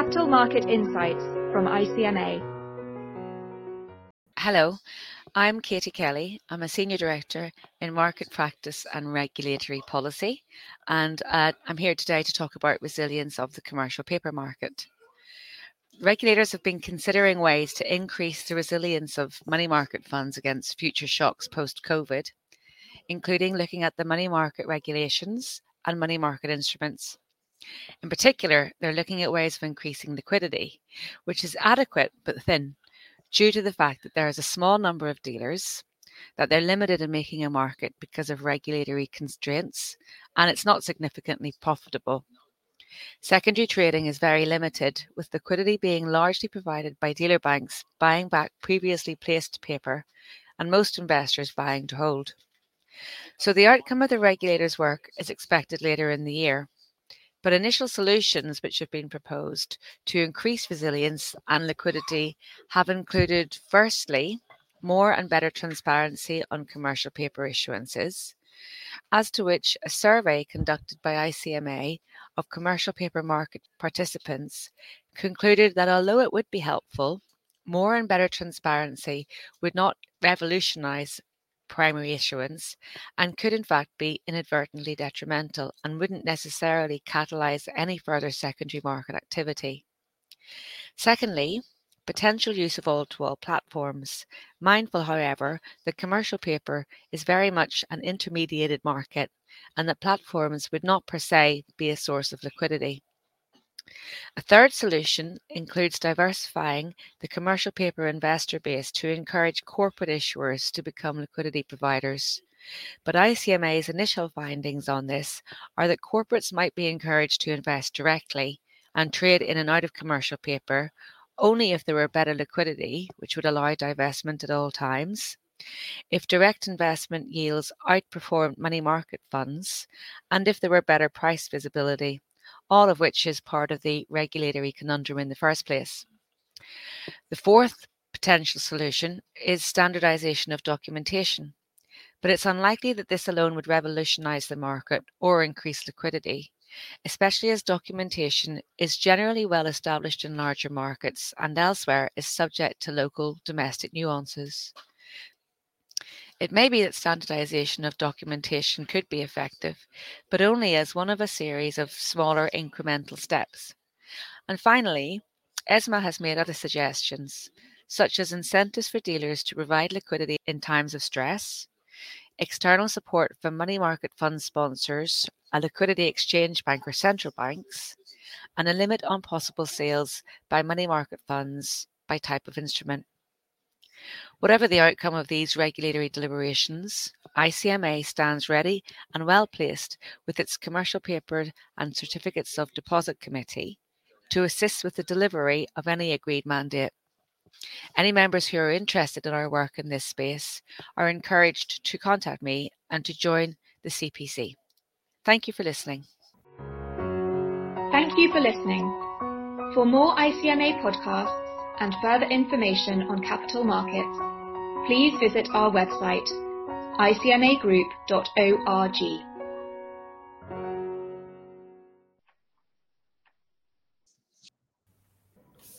Capital Market Insights from ICMA. Hello, I'm Katie Kelly. I'm a Senior Director in Market Practice and Regulatory Policy, and uh, I'm here today to talk about resilience of the commercial paper market. Regulators have been considering ways to increase the resilience of money market funds against future shocks post COVID, including looking at the money market regulations and money market instruments. In particular, they're looking at ways of increasing liquidity, which is adequate but thin due to the fact that there is a small number of dealers, that they're limited in making a market because of regulatory constraints, and it's not significantly profitable. Secondary trading is very limited, with liquidity being largely provided by dealer banks buying back previously placed paper and most investors buying to hold. So, the outcome of the regulator's work is expected later in the year. But initial solutions which have been proposed to increase resilience and liquidity have included, firstly, more and better transparency on commercial paper issuances, as to which a survey conducted by ICMA of commercial paper market participants concluded that although it would be helpful, more and better transparency would not revolutionize primary issuance and could in fact be inadvertently detrimental and wouldn't necessarily catalyse any further secondary market activity. Secondly, potential use of all to all platforms. Mindful, however, that commercial paper is very much an intermediated market and that platforms would not per se be a source of liquidity. A third solution includes diversifying the commercial paper investor base to encourage corporate issuers to become liquidity providers. But ICMA's initial findings on this are that corporates might be encouraged to invest directly and trade in and out of commercial paper only if there were better liquidity, which would allow divestment at all times, if direct investment yields outperformed money market funds, and if there were better price visibility all of which is part of the regulatory conundrum in the first place. The fourth potential solution is standardization of documentation, but it's unlikely that this alone would revolutionize the market or increase liquidity, especially as documentation is generally well established in larger markets and elsewhere is subject to local domestic nuances. It may be that standardization of documentation could be effective, but only as one of a series of smaller incremental steps. And finally, ESMA has made other suggestions, such as incentives for dealers to provide liquidity in times of stress, external support from money market fund sponsors, a liquidity exchange bank or central banks, and a limit on possible sales by money market funds by type of instrument. Whatever the outcome of these regulatory deliberations, ICMA stands ready and well placed with its Commercial Paper and Certificates of Deposit Committee to assist with the delivery of any agreed mandate. Any members who are interested in our work in this space are encouraged to contact me and to join the CPC. Thank you for listening. Thank you for listening. For more ICMA podcasts, and further information on capital markets, please visit our website icmagroup.org.